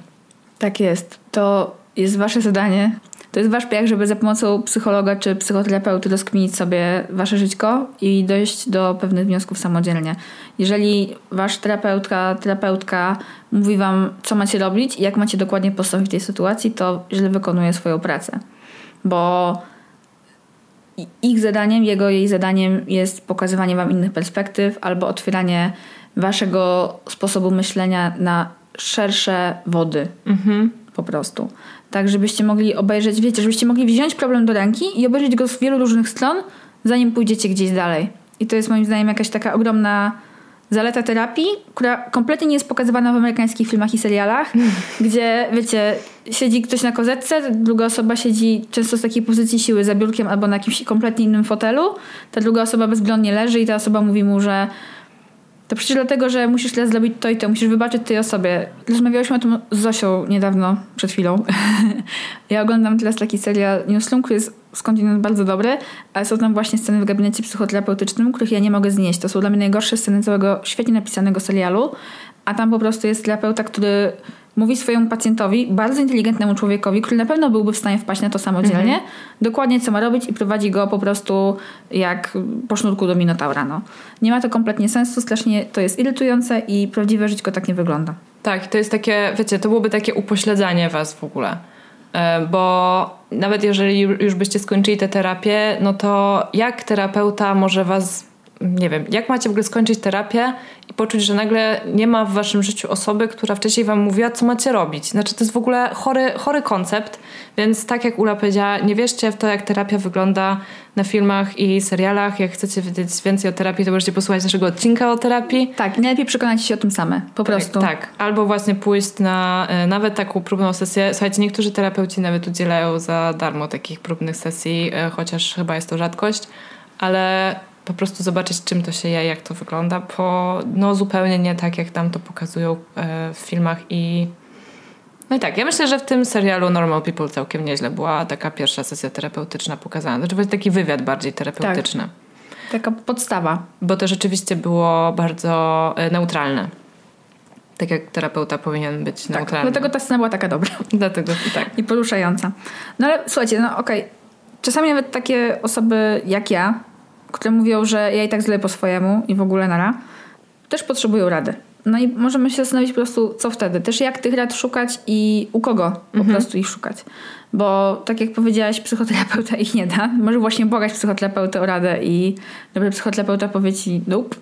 Tak jest. To jest wasze zadanie to jest wasz piach, żeby za pomocą psychologa czy psychoterapeuty rozkminić sobie wasze żyćko i dojść do pewnych wniosków samodzielnie. Jeżeli wasz terapeutka, terapeutka mówi wam, co macie robić i jak macie dokładnie postawić w tej sytuacji, to źle wykonuje swoją pracę. Bo ich zadaniem, jego, jej zadaniem jest pokazywanie wam innych perspektyw albo otwieranie waszego sposobu myślenia na szersze wody. Mhm. Po prostu tak żebyście mogli obejrzeć, wiecie, żebyście mogli wziąć problem do ręki i obejrzeć go z wielu różnych stron, zanim pójdziecie gdzieś dalej. I to jest moim zdaniem jakaś taka ogromna zaleta terapii, która kompletnie nie jest pokazywana w amerykańskich filmach i serialach, gdzie, wiecie, siedzi ktoś na kozetce, druga osoba siedzi często z takiej pozycji siły za biurkiem albo na jakimś kompletnie innym fotelu, ta druga osoba bezbronnie leży i ta osoba mówi mu, że to przecież dlatego, że musisz teraz zrobić to i to, musisz wybaczyć tej osobie. Rozmawiałyśmy o tym z Zosią niedawno, przed chwilą. ja oglądam teraz taki serial Newsroom, który jest skądinąd bardzo dobry, ale są tam właśnie sceny w gabinecie psychoterapeutycznym, których ja nie mogę znieść. To są dla mnie najgorsze sceny całego świetnie napisanego serialu, a tam po prostu jest terapeuta, który mówi swojemu pacjentowi, bardzo inteligentnemu człowiekowi, który na pewno byłby w stanie wpaść na to samodzielnie, mhm. dokładnie co ma robić i prowadzi go po prostu jak po sznurku do Minotaura. No. Nie ma to kompletnie sensu, strasznie to jest irytujące i prawdziwe życie tak nie wygląda. Tak, to jest takie, wiecie, to byłoby takie upośledzanie was w ogóle. E, bo nawet jeżeli już byście skończyli tę terapię, no to jak terapeuta może was, nie wiem, jak macie w ogóle skończyć terapię i poczuć, że nagle nie ma w waszym życiu osoby, która wcześniej wam mówiła, co macie robić. Znaczy to jest w ogóle chory, chory koncept, więc tak jak Ula powiedziała, nie wierzcie w to, jak terapia wygląda na filmach i serialach. Jak chcecie wiedzieć więcej o terapii, to możecie posłuchać naszego odcinka o terapii. Tak, najlepiej przekonać się o tym same, po prostu. Tak, tak. albo właśnie pójść na e, nawet taką próbną sesję. Słuchajcie, niektórzy terapeuci nawet udzielają za darmo takich próbnych sesji, e, chociaż chyba jest to rzadkość, ale po prostu zobaczyć, czym to się je, jak to wygląda, bo no zupełnie nie tak, jak tam to pokazują e, w filmach i no i tak, ja myślę, że w tym serialu Normal People całkiem nieźle była taka pierwsza sesja terapeutyczna pokazana. Znaczy był taki wywiad bardziej terapeutyczny. Tak. Taka podstawa. Bo to rzeczywiście było bardzo e, neutralne. Tak jak terapeuta powinien być tak, neutralny. Dlatego ta scena była taka dobra. Dlatego tak. I poruszająca. No ale słuchajcie, no okej. Okay. Czasami nawet takie osoby jak ja, które mówią, że ja i tak źle po swojemu i w ogóle nara, też potrzebują rady. No i możemy się zastanowić po prostu, co wtedy. Też jak tych rad szukać i u kogo po mhm. prostu ich szukać. Bo tak jak powiedziałaś, psychoterapeuta ich nie da. Może właśnie błagać psychoterapeutę o radę i dobry psychoterapeuta powie ci, nope,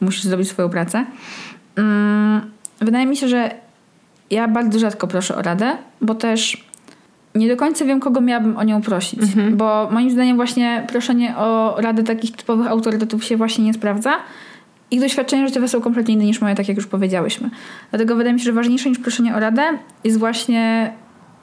musisz zrobić swoją pracę. Um, wydaje mi się, że ja bardzo rzadko proszę o radę, bo też nie do końca wiem, kogo miałabym o nią prosić. Mhm. Bo moim zdaniem właśnie proszenie o radę takich typowych autorytetów się właśnie nie sprawdza ich doświadczenia życiowe są kompletnie inne niż moje, tak jak już powiedziałyśmy. Dlatego wydaje mi się, że ważniejsze niż proszenie o radę jest właśnie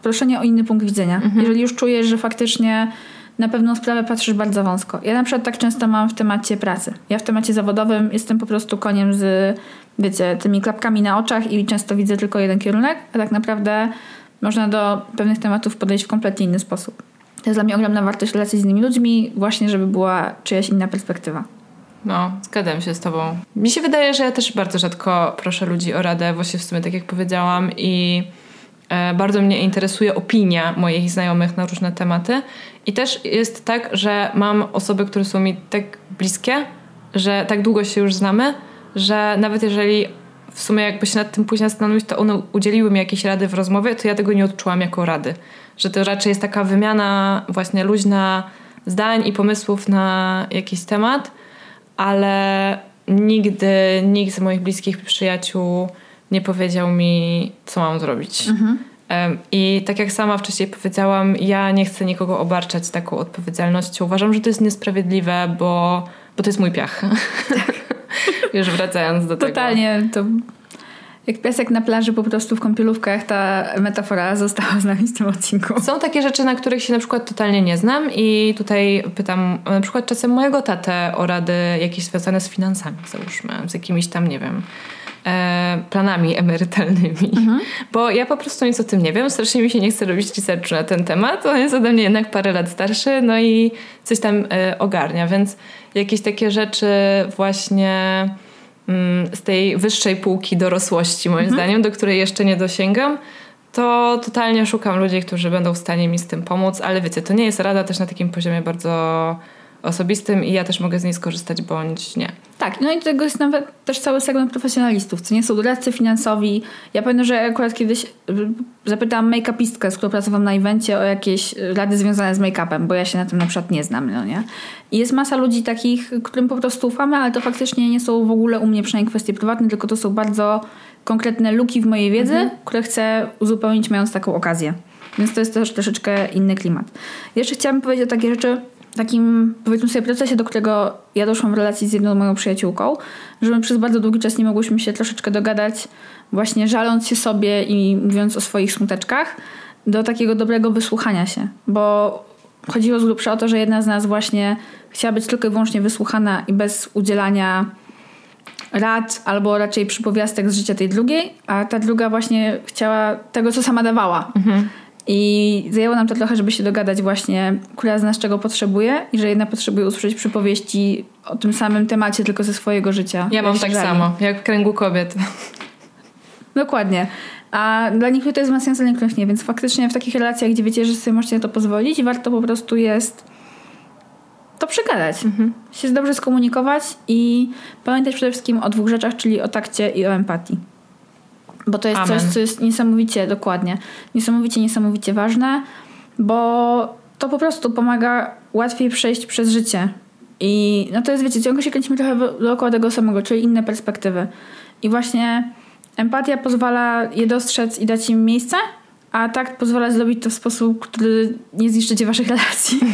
proszenie o inny punkt widzenia. Mhm. Jeżeli już czujesz, że faktycznie na pewną sprawę patrzysz bardzo wąsko. Ja na przykład tak często mam w temacie pracy. Ja w temacie zawodowym jestem po prostu koniem z, wiecie, tymi klapkami na oczach i często widzę tylko jeden kierunek, a tak naprawdę można do pewnych tematów podejść w kompletnie inny sposób. To jest dla mnie ogromna wartość relacji z innymi ludźmi, właśnie żeby była czyjaś inna perspektywa. No, zgadzam się z tobą. Mi się wydaje, że ja też bardzo rzadko proszę ludzi o radę, właśnie w sumie tak jak powiedziałam i e, bardzo mnie interesuje opinia moich znajomych na różne tematy. I też jest tak, że mam osoby, które są mi tak bliskie, że tak długo się już znamy, że nawet jeżeli w sumie jakby się nad tym później zastanowić, to one udzieliły mi jakieś rady w rozmowie, to ja tego nie odczułam jako rady. Że to raczej jest taka wymiana właśnie luźna zdań i pomysłów na jakiś temat, ale nigdy nikt z moich bliskich przyjaciół nie powiedział mi, co mam zrobić. Mhm. I tak jak sama wcześniej powiedziałam, ja nie chcę nikogo obarczać taką odpowiedzialnością. Uważam, że to jest niesprawiedliwe, bo, bo to jest mój piach. Tak. Już wracając do Totalnie, tego. Totalnie, to jak piasek na plaży po prostu w kąpielówkach, ta metafora została z nami w tym odcinku. Są takie rzeczy, na których się na przykład totalnie nie znam i tutaj pytam na przykład czasem mojego tatę o rady jakieś związane z finansami, załóżmy, z jakimiś tam, nie wiem, planami emerytalnymi. Mhm. Bo ja po prostu nic o tym nie wiem, strasznie mi się nie chce robić researchu na ten temat. On jest ode mnie jednak parę lat starszy, no i coś tam e, ogarnia, więc jakieś takie rzeczy właśnie Mm, z tej wyższej półki dorosłości, moim mhm. zdaniem, do której jeszcze nie dosięgam, to totalnie szukam ludzi, którzy będą w stanie mi z tym pomóc, ale wiecie, to nie jest rada też na takim poziomie bardzo osobistym i ja też mogę z niej skorzystać bądź nie. Tak, no i do tego jest nawet też cały segment profesjonalistów, co nie są doradcy finansowi. Ja pamiętam, że akurat kiedyś y, zapytałam make-upistkę, z którą pracowałam na evencie o jakieś rady związane z make-upem, bo ja się na tym na przykład nie znam, no nie? I jest masa ludzi takich, którym po prostu ufamy, ale to faktycznie nie są w ogóle u mnie przynajmniej kwestie prywatne, tylko to są bardzo konkretne luki w mojej wiedzy, mhm. które chcę uzupełnić mając taką okazję. Więc to jest też troszeczkę inny klimat. Jeszcze chciałabym powiedzieć o takie rzeczy, takim, powiedzmy sobie, procesie, do którego ja doszłam w relacji z jedną moją przyjaciółką, że my przez bardzo długi czas nie mogłyśmy się troszeczkę dogadać, właśnie żaląc się sobie i mówiąc o swoich smuteczkach, do takiego dobrego wysłuchania się. Bo chodziło z grubsza o to, że jedna z nas właśnie chciała być tylko i wyłącznie wysłuchana i bez udzielania rad albo raczej przypowiastek z życia tej drugiej, a ta druga właśnie chciała tego, co sama dawała. Mhm. I zajęło nam to trochę, żeby się dogadać właśnie, która z nas czego potrzebuje i że jedna potrzebuje usłyszeć przypowieści o tym samym temacie, tylko ze swojego życia. Ja mam tak żali. samo, jak w kręgu kobiet. Dokładnie. A dla niektórych to jest ma sens, a niektórych nie, więc faktycznie w takich relacjach, gdzie wiecie, że sobie możecie na to pozwolić, warto po prostu jest to przegadać. Mhm. Się dobrze skomunikować i pamiętać przede wszystkim o dwóch rzeczach, czyli o takcie i o empatii. Bo to jest Amen. coś, co jest niesamowicie, dokładnie, niesamowicie, niesamowicie ważne, bo to po prostu pomaga łatwiej przejść przez życie. I no to jest, wiecie, ciągle się kręcimy trochę dookoła tego samego, czyli inne perspektywy. I właśnie empatia pozwala je dostrzec i dać im miejsce, a takt pozwala zrobić to w sposób, który nie zniszczycie waszych relacji.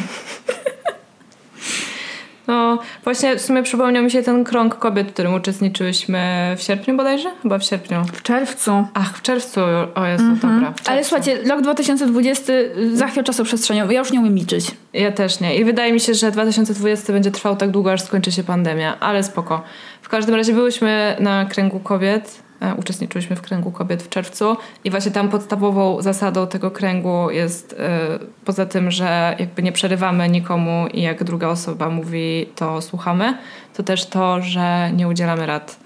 No, właśnie w sumie przypomniał mi się ten krąg kobiet, w którym uczestniczyłyśmy w sierpniu bodajże? Chyba w sierpniu. W czerwcu. Ach, w czerwcu. O Jezu, dobra. w Mhm. Ale słuchajcie, rok 2020 zachwiał czasoprzestrzenią. Ja już nie umiem liczyć. Ja też nie. I wydaje mi się, że 2020 będzie trwał tak długo, aż skończy się pandemia, ale spoko. W każdym razie byłyśmy na kręgu kobiet, e, uczestniczyłyśmy w kręgu kobiet w czerwcu i właśnie tam podstawową zasadą tego kręgu jest e, poza tym, że jakby nie przerywamy nikomu i jak druga osoba mówi, to słuchamy, to też to, że nie udzielamy rad.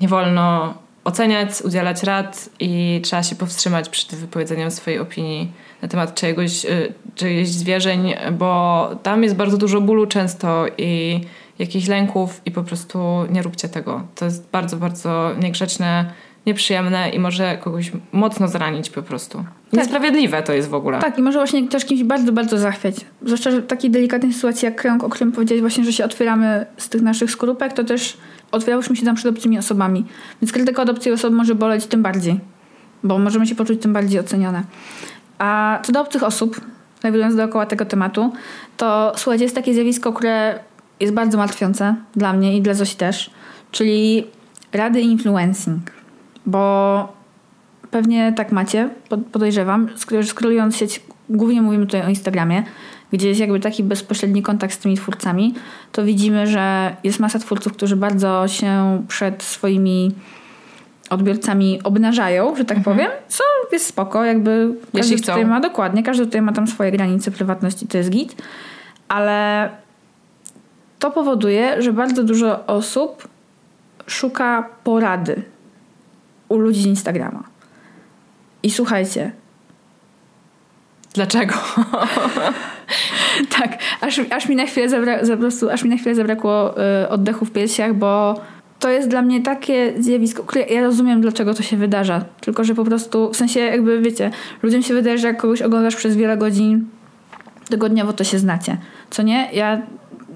Nie wolno oceniać, udzielać rad i trzeba się powstrzymać przed wypowiedzeniem swojej opinii na temat czyjegoś, y, czyjeś zwierzeń, bo tam jest bardzo dużo bólu często i jakichś lęków i po prostu nie róbcie tego. To jest bardzo, bardzo niegrzeczne, nieprzyjemne i może kogoś mocno zranić po prostu. Niesprawiedliwe to jest w ogóle. Tak, i może właśnie też kimś bardzo, bardzo zachwiać. Zwłaszcza że w takiej delikatnej sytuacji jak krąg, o którym powiedziałeś właśnie, że się otwieramy z tych naszych skorupek, to też otwierałyśmy się tam przed obcymi osobami. Więc krytyka od obcej osoby może boleć tym bardziej, bo możemy się poczuć tym bardziej ocenione. A co do obcych osób, nawiązując dookoła tego tematu, to słuchajcie, jest takie zjawisko, które jest bardzo martwiące dla mnie i dla Zosi też, czyli rady influencing. Bo pewnie tak macie, pod- podejrzewam, sk- scrollując sieć, głównie mówimy tutaj o Instagramie, gdzie jest jakby taki bezpośredni kontakt z tymi twórcami, to widzimy, że jest masa twórców, którzy bardzo się przed swoimi odbiorcami obnażają, że tak powiem, co jest spoko, jakby każdy Jeśli chcą. tutaj ma dokładnie, każdy tutaj ma tam swoje granice prywatności, to jest git, ale to powoduje, że bardzo dużo osób szuka porady u ludzi z Instagrama. I słuchajcie, Dlaczego? tak, aż, aż mi na chwilę zabra- za- prostu, aż mi na chwilę zabrakło y, oddechu w piersiach, bo to jest dla mnie takie zjawisko, które ja rozumiem, dlaczego to się wydarza. Tylko, że po prostu, w sensie jakby, wiecie, ludziom się wydaje, że jak kogoś oglądasz przez wiele godzin tygodniowo, to się znacie. Co nie? Ja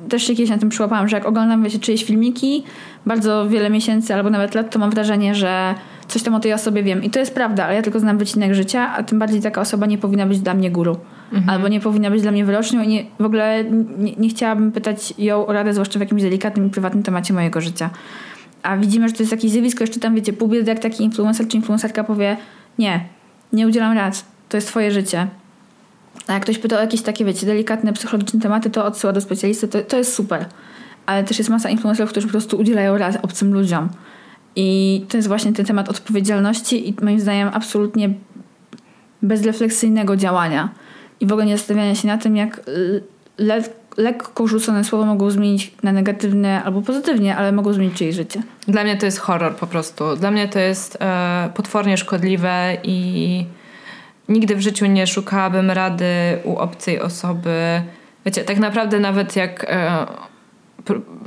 też się kiedyś na tym przyłapałam, że jak oglądam, wiecie, czyjeś filmiki bardzo wiele miesięcy albo nawet lat, to mam wrażenie, że coś tam o tej osobie wiem. I to jest prawda, ale ja tylko znam wycinek życia, a tym bardziej taka osoba nie powinna być dla mnie guru. Albo nie powinna być dla mnie wyrocznią i nie, w ogóle nie, nie chciałabym pytać ją o radę, zwłaszcza w jakimś delikatnym i prywatnym temacie mojego życia. A widzimy, że to jest jakieś zjawisko, jeszcze tam wiecie, pół biedy, jak taki influencer czy influencerka powie nie, nie udzielam rad, to jest twoje życie. A jak ktoś pyta o jakieś takie, wiecie, delikatne, psychologiczne tematy, to odsyła do specjalisty, to, to jest super. Ale też jest masa influencerów, którzy po prostu udzielają rad obcym ludziom. I to jest właśnie ten temat odpowiedzialności i moim zdaniem absolutnie bezrefleksyjnego działania. I w ogóle nie zastanawiania się na tym, jak y, le- lekko rzucone słowa mogą zmienić na negatywne albo pozytywnie, ale mogą zmienić czyjeś życie. Dla mnie to jest horror po prostu. Dla mnie to jest e, potwornie szkodliwe i nigdy w życiu nie szukałabym rady u obcej osoby. Wiecie, tak naprawdę nawet jak e,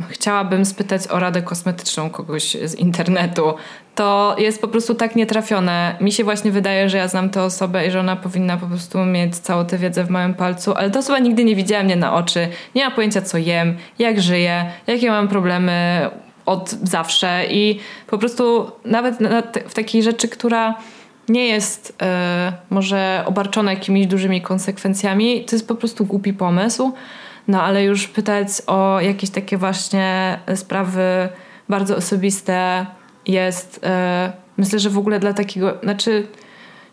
chciałabym spytać o radę kosmetyczną kogoś z internetu, to jest po prostu tak nietrafione. Mi się właśnie wydaje, że ja znam tę osobę i że ona powinna po prostu mieć całą tę wiedzę w małym palcu, ale ta osoba nigdy nie widziała mnie na oczy, nie ma pojęcia co jem, jak żyję, jakie mam problemy od zawsze i po prostu nawet na, w takiej rzeczy, która nie jest e, może obarczona jakimiś dużymi konsekwencjami, to jest po prostu głupi pomysł. No ale już pytać o jakieś takie właśnie sprawy bardzo osobiste jest, e, myślę, że w ogóle dla takiego, znaczy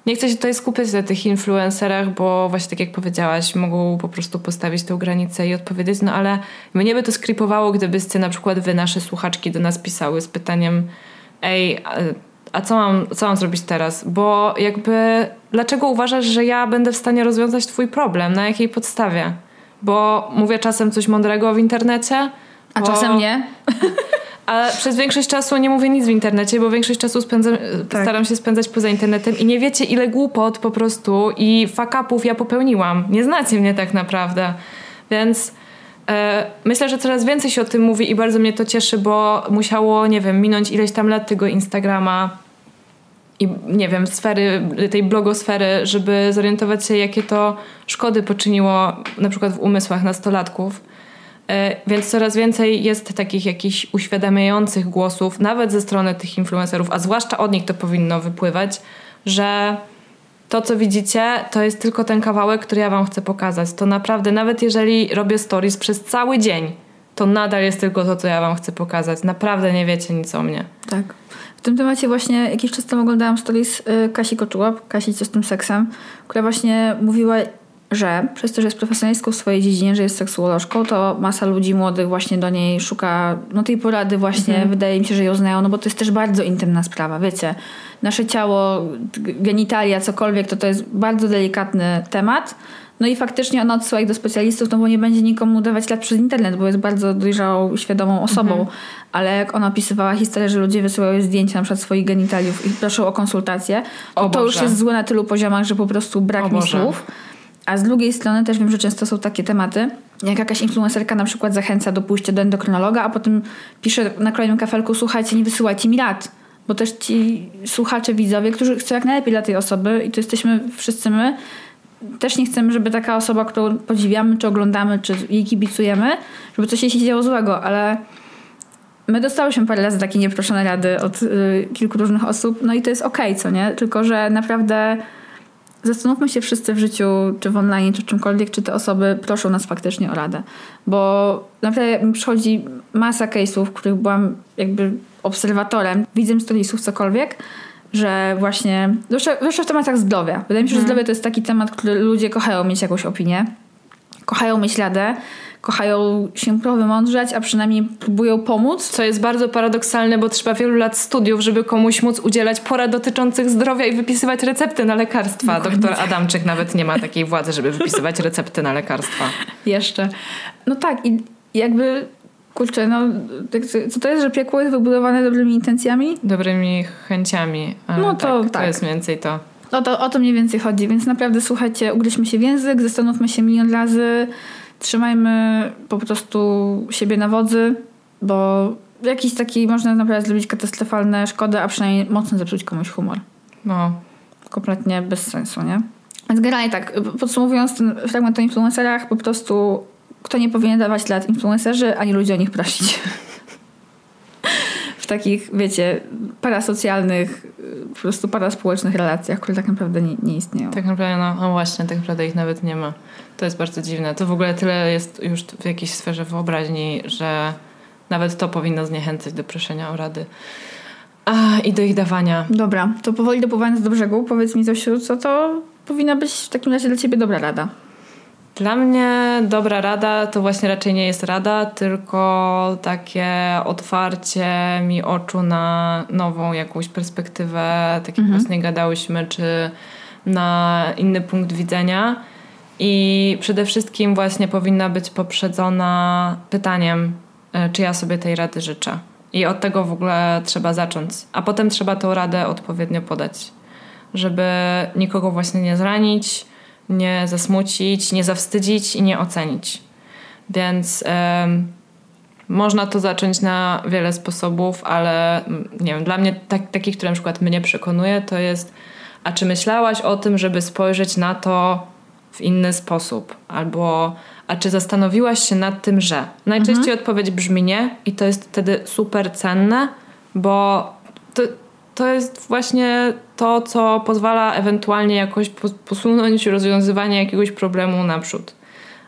nie chcę się tutaj skupiać na tych influencerach, bo właśnie tak jak powiedziałaś, mogą po prostu postawić tę granicę i odpowiedzieć, no ale mnie by to skrypowało, gdybyście na przykład wy, nasze słuchaczki do nas pisały z pytaniem ej, a, co mam, co mam zrobić teraz? Bo jakby dlaczego uważasz, że ja będę w stanie rozwiązać twój problem? Na jakiej podstawie? Bo mówię czasem coś mądrego w internecie, A bo... czasem nie. Ale przez większość czasu nie mówię nic w internecie, bo większość czasu spędzam, Tak. staram się spędzać poza internetem i nie wiecie ile głupot po prostu i fakapów ja popełniłam. Nie znacie mnie tak naprawdę. Więc e, myślę, że coraz więcej się o tym mówi i bardzo mnie to cieszy, bo musiało, nie wiem, minąć ileś tam lat tego Instagrama, i nie wiem, sfery, tej blogosfery, żeby zorientować się, jakie to szkody poczyniło na przykład w umysłach nastolatków. E, więc coraz więcej jest takich jakichś uświadamiających głosów, nawet ze strony tych influencerów, a zwłaszcza od nich to powinno wypływać, że to, co widzicie, to jest tylko ten kawałek, który ja Wam chcę pokazać. To naprawdę, nawet jeżeli robię stories przez cały dzień, to nadal jest tylko to, co ja Wam chcę pokazać. Naprawdę nie wiecie nic o mnie. Tak. W tym temacie właśnie jakiś czas temu oglądałam stories y, Kasi Koczułap, Kasi co z tym seksem, która właśnie mówiła, że przez to, że jest profesjonalistką w swojej dziedzinie, że jest seksuolożką, to masa ludzi młodych właśnie do niej szuka no tej porady właśnie, mhm. wydaje mi się, że ją znają, no bo to jest też bardzo intymna sprawa, wiecie. Nasze ciało, genitalia, cokolwiek, to to jest bardzo delikatny temat. No i faktycznie ona odsyła ich do specjalistów, no bo nie będzie nikomu dawać lat przez internet, bo jest bardzo dojrzałą, świadomą osobą. Mhm. Ale jak ona opisywała historię, że ludzie wysyłają zdjęcia na przykład swoich genitaliów i proszą o konsultację, to, to już jest złe na tylu poziomach, że po prostu brak mi słów. A z drugiej strony też wiem, że często są takie tematy, jak jakaś influencerka na przykład zachęca do pójścia do endokrynologa, a potem pisze na kolejnym kafelku, słuchajcie, nie wysyłajcie mi rad. Bo też ci słuchacze, widzowie, którzy chcą jak najlepiej dla tej osoby i to jesteśmy wszyscy my, też nie chcemy, żeby taka osoba, którą podziwiamy, czy oglądamy, czy jej kibicujemy, żeby coś jej się działo złego, ale my dostałyśmy parę razy takie nieproszone rady od y, kilku różnych osób, no i to jest okej, okay, co nie? Tylko, że naprawdę zastanówmy się wszyscy w życiu, czy w online, czy czymkolwiek, czy te osoby proszą nas faktycznie o radę. Bo naprawdę przychodzi masa case'ów, w których byłam jakby obserwatorem, widzę storiesów, cokolwiek, że właśnie, zwłaszcza w tematach zdrowia. Wydaje mi się, że mhm. zdrowie to jest taki temat, który ludzie kochają mieć jakąś opinię, kochają mieć radę, kochają się powymądrzać, a przynajmniej próbują pomóc. Co jest bardzo paradoksalne, bo trzeba wielu lat studiów, żeby komuś móc udzielać porad dotyczących zdrowia i wypisywać recepty na lekarstwa. Dokładnie. Doktor Adamczyk nawet nie ma takiej władzy, żeby wypisywać recepty na lekarstwa. Jeszcze. No tak i jakby kurczę, no co to jest, że piekło jest wybudowane dobrymi intencjami? Dobrymi chęciami. No to tak. To tak. jest mniej więcej to. No to o to mniej więcej chodzi, więc naprawdę słuchajcie, ugryźmy się w język, zastanówmy się milion razy, trzymajmy po prostu siebie na wodzy, bo jakiś taki można naprawdę zrobić katastrofalne szkody, a przynajmniej mocno zepsuć komuś humor. No. Kompletnie bez sensu, nie? Więc generalnie tak, podsumowując ten fragment o influencerach, po prostu kto nie powinien dawać lat influencerzy, ani ludzie o nich prosić. w takich, wiecie, parasocjalnych, po prostu paraspołecznych relacjach, które tak naprawdę nie, nie istnieją. Tak naprawdę, no, no, właśnie, tak naprawdę ich nawet nie ma. To jest bardzo dziwne. To w ogóle tyle jest już w jakiejś sferze wyobraźni, że nawet to powinno zniechęcać do proszenia o rady. A, i do ich dawania. Dobra, to powoli dopływając do brzegu, powiedz mi coś, co to powinna być w takim razie dla ciebie dobra rada. Dla mnie dobra rada to właśnie raczej nie jest rada, tylko takie otwarcie mi oczu na nową jakąś perspektywę, tak jak mhm. właśnie gadałyśmy, czy na inny punkt widzenia. I przede wszystkim właśnie powinna być poprzedzona pytaniem, e, czy ja sobie tej rady życzę. I od tego w ogóle trzeba zacząć. A potem trzeba tą radę odpowiednio podać, żeby nikogo właśnie nie zranić, nie zasmucić, nie zawstydzić i nie ocenić. Więc można to zacząć na wiele sposobów, ale mm, nie wiem, dla mnie tak, taki, który na przykład mnie przekonuje, to jest a czy myślałaś o tym, żeby spojrzeć na to w inny sposób? Albo a czy zastanowiłaś się nad tym, że? Najczęściej mhm. odpowiedź brzmi nie i to jest wtedy super cenne, bo to, to jest właśnie to, co pozwala ewentualnie jakoś posunąć rozwiązywanie jakiegoś problemu naprzód.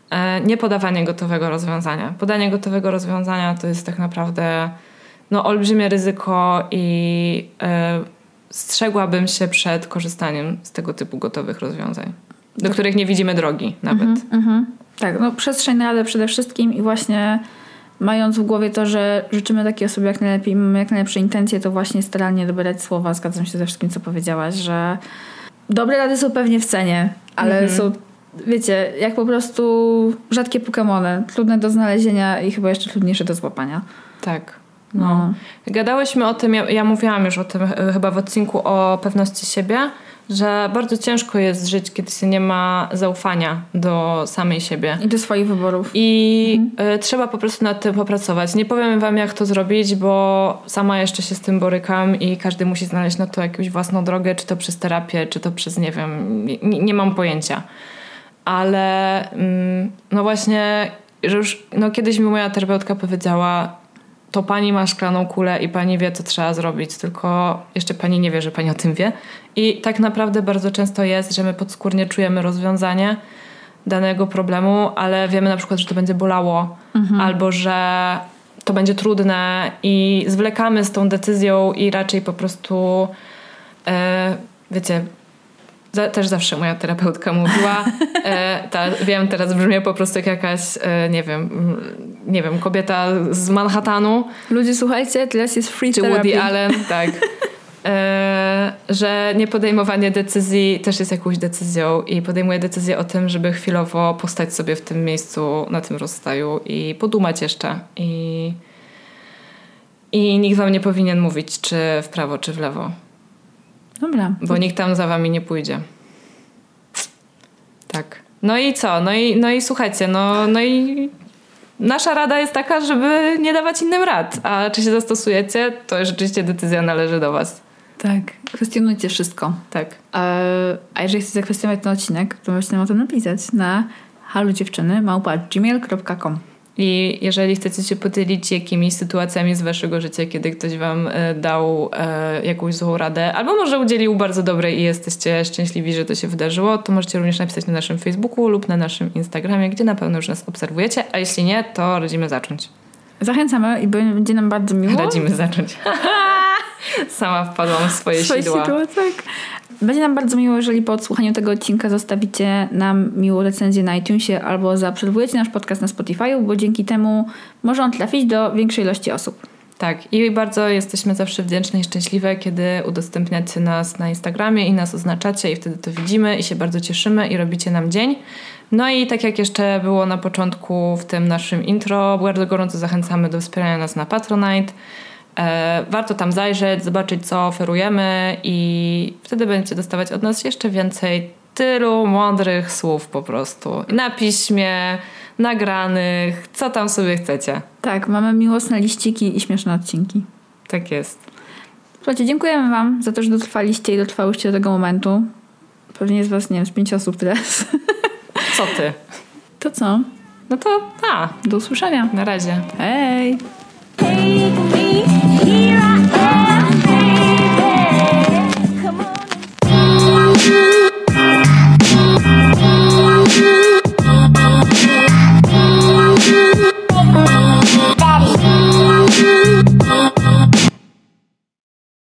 E, nie podawanie gotowego rozwiązania. Podanie gotowego rozwiązania to jest tak naprawdę no, olbrzymie ryzyko i e, strzegłabym się przed korzystaniem z tego typu gotowych rozwiązań, do których nie widzimy drogi nawet. Mm -hmm. Tak, no przestrzeń ale przede wszystkim i właśnie mając w głowie to, że życzymy takiej osobie jak najlepiej, mamy jak najlepsze intencje, to właśnie staranie dobierać słowa. Zgadzam się ze wszystkim, co powiedziałaś, że dobre rady są pewnie w cenie, ale mhm. są, wiecie, jak po prostu rzadkie Pokémony. Trudne do znalezienia i chyba jeszcze trudniejsze do złapania. Tak. No. no. Gadałyśmy o tym, ja, ja mówiłam już o tym chyba w odcinku o pewności siebie, że bardzo ciężko jest żyć, kiedy się nie ma zaufania do samej siebie. I do swoich wyborów. I y, trzeba po prostu nad tym popracować. Nie powiem wam, jak to zrobić, bo sama jeszcze się z tym borykam i każdy musi znaleźć na to jakąś własną drogę, czy to przez terapię, czy to przez, nie wiem, nie, nie mam pojęcia. Ale mm, no właśnie, że już no kiedyś mi moja terapeutka powiedziała, to pani ma szklaną kulę i pani wie, co trzeba zrobić, tylko jeszcze pani nie wie, że pani o tym wie. I tak naprawdę bardzo często jest, że my podskórnie czujemy rozwiązanie danego problemu, ale wiemy na przykład, że to będzie bolało, albo że to będzie trudne i zwlekamy z tą decyzją i raczej po prostu e, wiecie, za, też zawsze moja terapeutka mówiła, e, ta, wiem, teraz brzmię po prostu jak jakaś, e, nie wiem, mm, nie wiem, kobieta z Manhattanu, Ludzie, słuchajcie, teraz jest free czy therapy. Woody Allen, tak. E, że niepodejmowanie decyzji też jest jakąś decyzją i podejmuję decyzję o tym, żeby chwilowo postać sobie w tym miejscu na tym rozstaju i podumać jeszcze. I, I nikt wam nie powinien mówić, czy w prawo, czy w lewo, Dobra. bo nikt tam za wami nie pójdzie. Tak. No i co? No i, no i słuchajcie, no, no i nasza rada jest taka, żeby nie dawać innym rad. A czy się zastosujecie, to rzeczywiście decyzja należy do was. Tak. Kwestionujcie wszystko. Tak. E, A jeżeli chcecie zakwestionować ten odcinek, to możecie nam o tym napisać na halodziewczyny gmail.com I jeżeli chcecie się podzielić jakimiś sytuacjami z waszego życia, kiedy ktoś wam e, dał e, jakąś złą radę, albo może udzielił bardzo dobrej i jesteście szczęśliwi, że to się wydarzyło, to możecie również napisać na naszym Facebooku lub na naszym Instagramie, gdzie na pewno już nas obserwujecie, a jeśli nie, to radzimy zacząć. Zachęcamy i będzie nam bardzo miło. Radzimy zacząć. Sama wpadłam w swoje, Swoje sidła. sidła, tak. Będzie nam bardzo miło, jeżeli po odsłuchaniu tego odcinka zostawicie nam miłą recenzję na iTunesie albo zaobserwujecie nasz podcast na Spotify, bo dzięki temu może on trafić do większej ilości osób. Tak, i bardzo jesteśmy zawsze wdzięczne i szczęśliwe, kiedy udostępniacie nas na Instagramie i nas oznaczacie i wtedy to widzimy i się bardzo cieszymy i robicie nam dzień. No i tak jak jeszcze było na początku w tym naszym intro, bardzo gorąco zachęcamy do wspierania nas na Patronite. E, warto tam zajrzeć, zobaczyć co oferujemy i wtedy będziecie dostawać od nas jeszcze więcej tylu mądrych słów po prostu. Na piśmie, nagranych, co tam sobie chcecie. Tak, mamy miłosne liściki i śmieszne odcinki. Tak jest. Słuchajcie, dziękujemy Wam za to, że dotrwaliście i dotrwałyście do tego momentu. Pewnie jest Was, nie wiem, z pięć osób teraz. Co ty? To co? No to a, Do usłyszenia. na razie. Hej! Take me, here I am.